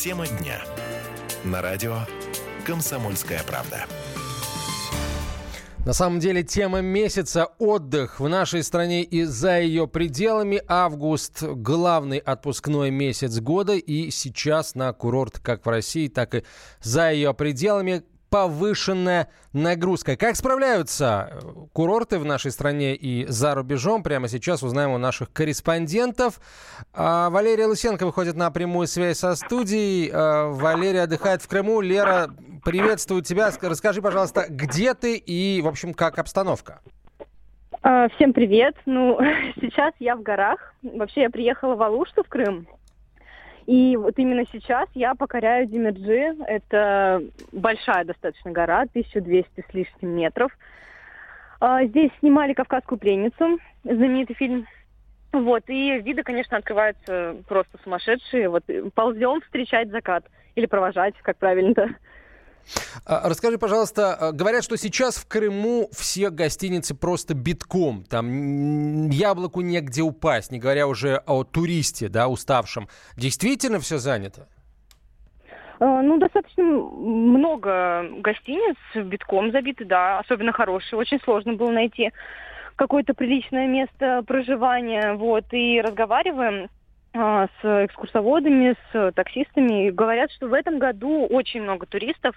Тема дня. На радио «Комсомольская правда». На самом деле тема месяца – отдых в нашей стране и за ее пределами. Август – главный отпускной месяц года. И сейчас на курорт как в России, так и за ее пределами повышенная нагрузка. Как справляются э, курорты в нашей стране и за рубежом? Прямо сейчас узнаем у наших корреспондентов. А, Валерия Лысенко выходит на прямую связь со студией. А, Валерия отдыхает в Крыму. Лера, приветствую тебя. Расскажи, пожалуйста, где ты и, в общем, как обстановка? А, всем привет. Ну, сейчас я в горах. Вообще я приехала в Алушту в Крым. И вот именно сейчас я покоряю Димерджи. Это большая достаточно гора, 1200 с лишним метров. А, здесь снимали «Кавказскую пленницу», знаменитый фильм. Вот, и виды, конечно, открываются просто сумасшедшие. Вот ползем встречать закат. Или провожать, как правильно-то. А, расскажи, пожалуйста, а, говорят, что сейчас в Крыму все гостиницы просто битком. Там яблоку негде упасть, не говоря уже о туристе, да, уставшем. Действительно все занято? А, ну, достаточно много гостиниц битком забиты, да, особенно хорошие. Очень сложно было найти какое-то приличное место проживания, вот, и разговариваем с экскурсоводами, с таксистами. Говорят, что в этом году очень много туристов.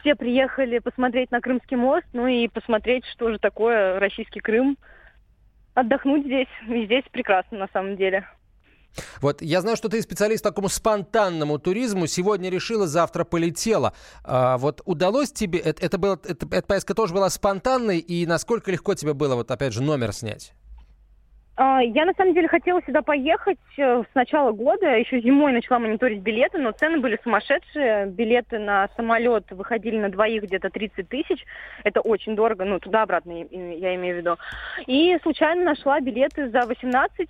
Все приехали посмотреть на Крымский мост, ну и посмотреть, что же такое российский Крым. Отдохнуть здесь. И здесь прекрасно на самом деле. Вот я знаю, что ты специалист такому спонтанному туризму. Сегодня решила, завтра полетела. А, вот удалось тебе, это, это, было, это, эта поездка тоже была спонтанной, и насколько легко тебе было, вот опять же, номер снять? А, я на самом деле хотела сюда поехать э, с начала года. Еще зимой начала мониторить билеты, но цены были сумасшедшие. Билеты на самолет выходили на двоих где-то 30 тысяч. Это очень дорого, ну туда-обратно я имею в виду. И случайно нашла билеты за 18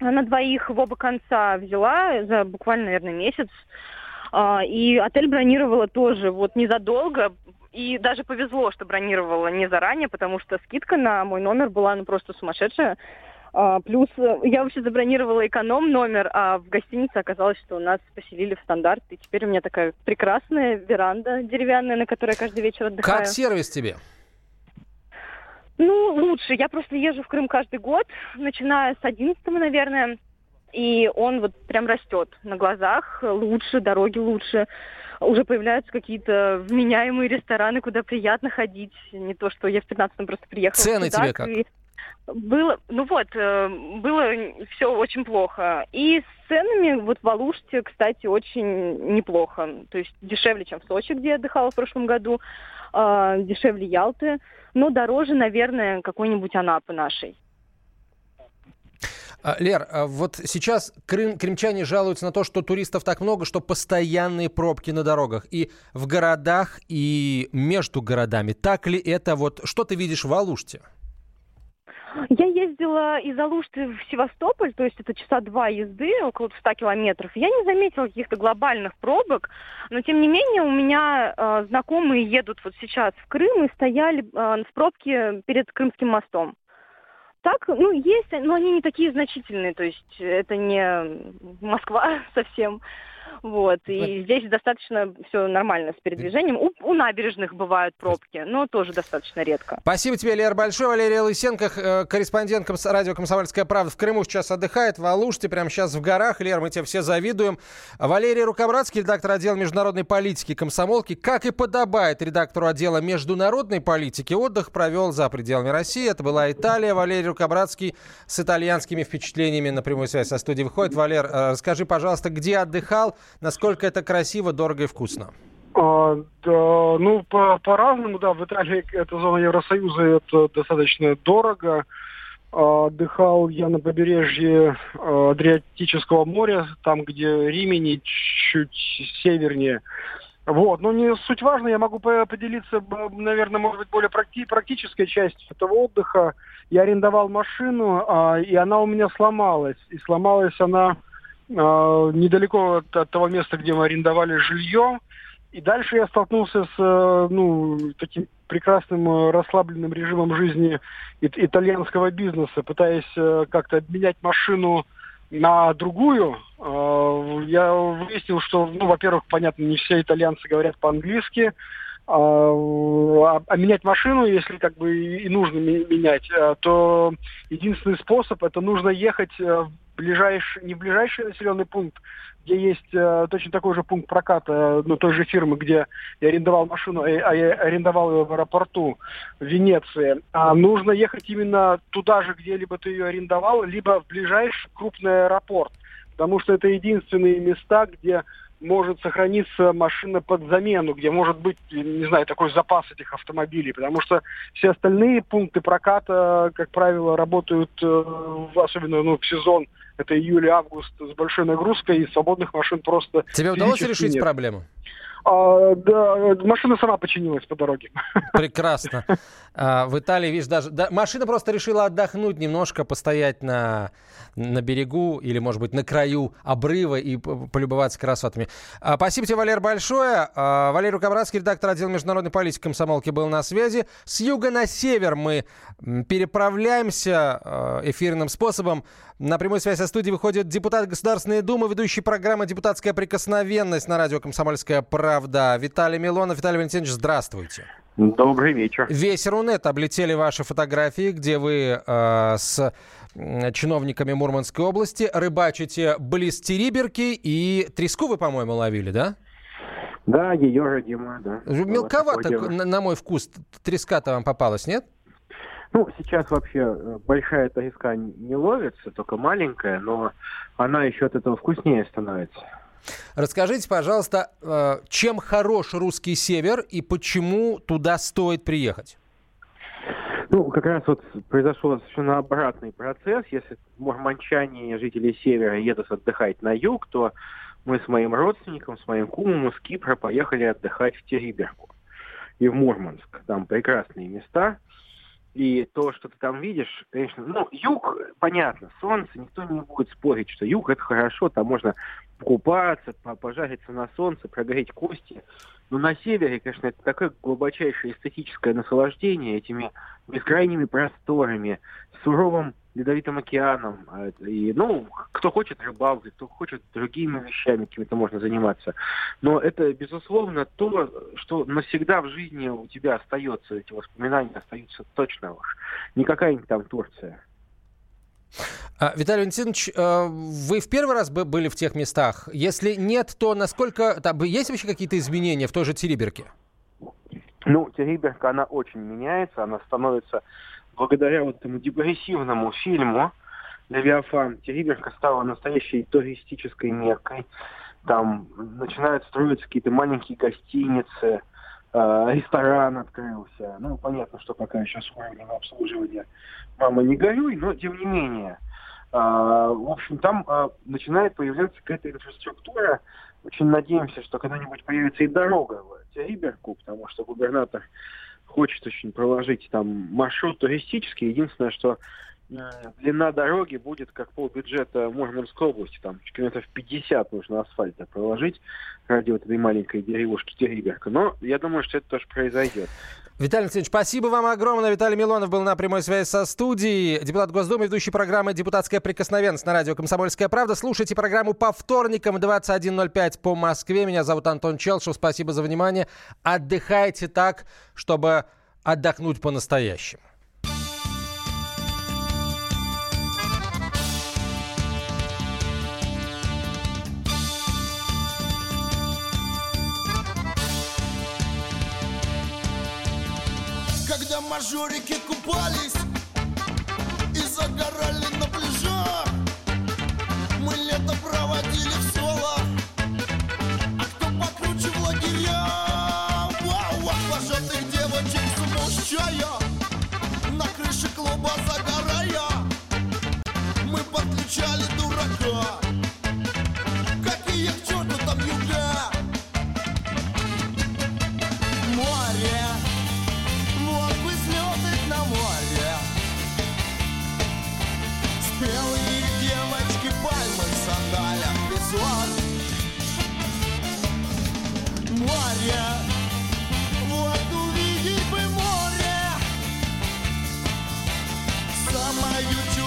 на двоих в оба конца взяла за буквально, наверное, месяц. А, и отель бронировала тоже вот незадолго. И даже повезло, что бронировала не заранее, потому что скидка на мой номер была ну, просто сумасшедшая. А, плюс э, я вообще забронировала эконом номер, а в гостинице оказалось, что у нас поселили в стандарт. И теперь у меня такая прекрасная веранда деревянная, на которой я каждый вечер отдыхаю. Как сервис тебе? Ну, лучше. Я просто езжу в Крым каждый год, начиная с 11 наверное. И он вот прям растет на глазах. Лучше, дороги лучше. Уже появляются какие-то вменяемые рестораны, куда приятно ходить. Не то, что я в 15-м просто приехала. Цены тебе как? И было, ну вот, э, было все очень плохо. И с ценами вот в Алуште, кстати, очень неплохо. То есть дешевле, чем в Сочи, где я отдыхала в прошлом году, э, дешевле Ялты, но дороже, наверное, какой-нибудь Анапы нашей. А, Лер, а вот сейчас крым, крымчане жалуются на то, что туристов так много, что постоянные пробки на дорогах и в городах, и между городами. Так ли это? Вот что ты видишь в Алуште? Я ездила из Алушты в Севастополь, то есть это часа два езды, около 100 километров. Я не заметила каких-то глобальных пробок, но тем не менее у меня э, знакомые едут вот сейчас в Крым и стояли э, в пробке перед Крымским мостом. Так, ну, есть, но они не такие значительные, то есть это не Москва совсем. Вот, и здесь достаточно все нормально с передвижением. У, у набережных бывают пробки, но тоже достаточно редко. Спасибо тебе, Лера, большое. Валерия Лысенко, э, корреспондент радио «Комсомольская правда» в Крыму сейчас отдыхает, в Алуште, прямо сейчас в горах. Лер, мы тебе все завидуем. Валерий Рукобратский, редактор отдела международной политики комсомолки. Как и подобает редактору отдела международной политики, отдых провел за пределами России. Это была Италия. Валерий Рукобратский с итальянскими впечатлениями на прямую связь со студией выходит. Валер, э, расскажи, пожалуйста, где отдыхал, Насколько это красиво, дорого и вкусно? А, да, ну, по, по-разному, да. В Италии это зона Евросоюза, это достаточно дорого. А, отдыхал я на побережье а, Адриатического моря, там, где Римени, чуть севернее. Вот, но не суть важно, я могу поделиться, наверное, может быть, более практи- практической частью этого отдыха. Я арендовал машину, а, и она у меня сломалась. И сломалась она недалеко от, от того места, где мы арендовали жилье. И дальше я столкнулся с э, ну, таким прекрасным э, расслабленным режимом жизни ит- итальянского бизнеса, пытаясь э, как-то обменять машину на другую. Э, я выяснил, что, ну, во-первых, понятно, не все итальянцы говорят по-английски, а, а, а менять машину, если как бы и нужно менять, а, то единственный способ это нужно ехать ближайший, не в ближайший населенный пункт, где есть э, точно такой же пункт проката, ну, той же фирмы, где я арендовал машину, а я арендовал ее в аэропорту в Венеции. А нужно ехать именно туда же, где либо ты ее арендовал, либо в ближайший крупный аэропорт. Потому что это единственные места, где может сохраниться машина под замену, где может быть, не знаю, такой запас этих автомобилей, потому что все остальные пункты проката, как правило, работают, э, особенно ну, в сезон, это июль-август, с большой нагрузкой, и свободных машин просто Тебе удалось решить нет. проблему? А, да, машина сама починилась по дороге. Прекрасно. А, в Италии, видишь, даже да, машина просто решила отдохнуть немножко, постоять на, на берегу или, может быть, на краю обрыва и полюбоваться красотами. А, спасибо тебе, Валер, большое. Валерий Рукобратский, редактор отдела международной политики комсомолки, был на связи. С юга на север мы переправляемся эфирным способом. На прямую связь со студией выходит депутат Государственной Думы, ведущий программы «Депутатская прикосновенность» на радио «Комсомольская правда». Виталий Милонов. Виталий Валентинович, здравствуйте. Добрый вечер. Весь Рунет облетели ваши фотографии, где вы э, с чиновниками Мурманской области рыбачите близ Териберки и треску вы, по-моему, ловили, да? Да, ее родимая, да. Мелковато, на, на мой вкус, треска-то вам попалась, нет? Ну, сейчас вообще э, большая треска не ловится, только маленькая, но она еще от этого вкуснее становится. Расскажите, пожалуйста, э, чем хорош русский север и почему туда стоит приехать? Ну, как раз вот произошел совершенно обратный процесс. Если мурманчане, жители севера, едут отдыхать на юг, то мы с моим родственником, с моим кумом из Кипра поехали отдыхать в Териберку и в Мурманск. Там прекрасные места. И то, что ты там видишь, конечно, ну, юг, понятно, солнце, никто не будет спорить, что юг это хорошо, там можно купаться, пожариться на солнце, прогреть кости. Но на севере, конечно, это такое глубочайшее эстетическое наслаждение этими бескрайними просторами, суровым ледовитым океаном. А и, ну, кто хочет рыбалкой, кто хочет другими вещами какими-то можно заниматься. Но это, безусловно, то, что навсегда в жизни у тебя остается, эти воспоминания остаются точно уж. Не какая-нибудь там Турция. А, Виталий Валентинович, э, вы в первый раз были в тех местах? Если нет, то насколько... Там, есть вообще какие-то изменения в той же Териберке? Ну, Териберка, она очень меняется, она становится благодаря вот этому депрессивному фильму «Левиафан», Териберка стала настоящей туристической меркой. Там начинают строиться какие-то маленькие гостиницы, э, ресторан открылся. Ну, понятно, что пока еще с уровнем обслуживания «Мама, не горюй», но тем не менее. Э, в общем, там э, начинает появляться какая-то инфраструктура. Очень надеемся, что когда-нибудь появится и дорога в Териберку, потому что губернатор хочет очень проложить там маршрут туристический. Единственное, что длина дороги будет как пол бюджета Мурманской области. Там километров 50 нужно асфальта проложить ради вот этой маленькой деревушки Териберка. Но я думаю, что это тоже произойдет. Виталий Алексеевич, спасибо вам огромное. Виталий Милонов был на прямой связи со студией. Депутат Госдумы, ведущий программы «Депутатская прикосновенность» на радио «Комсомольская правда». Слушайте программу по вторникам 21.05 по Москве. Меня зовут Антон Челшев. Спасибо за внимание. Отдыхайте так, чтобы отдохнуть по-настоящему. žurike kupalis iza gara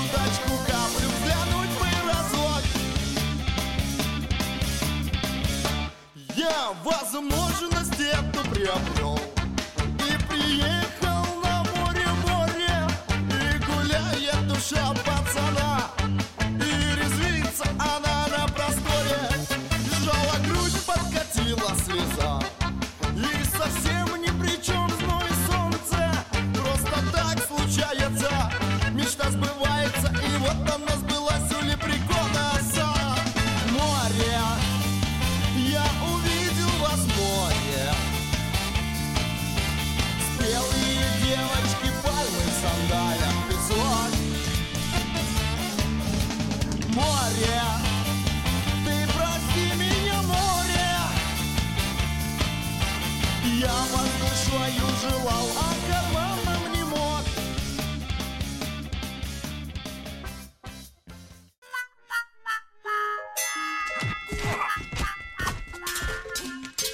кондачку каплю взглянуть бы разок Я возможность эту приобрел.